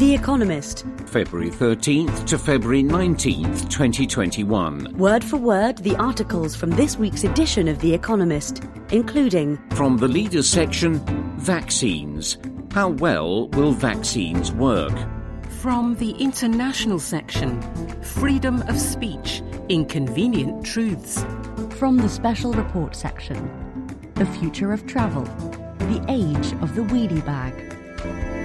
The Economist. February 13th to February 19th, 2021. Word for word, the articles from this week's edition of The Economist, including From the leaders section, vaccines. How well will vaccines work? From the international section, freedom of speech, inconvenient truths. From the special report section, the future of travel, the age of the wheelie bag.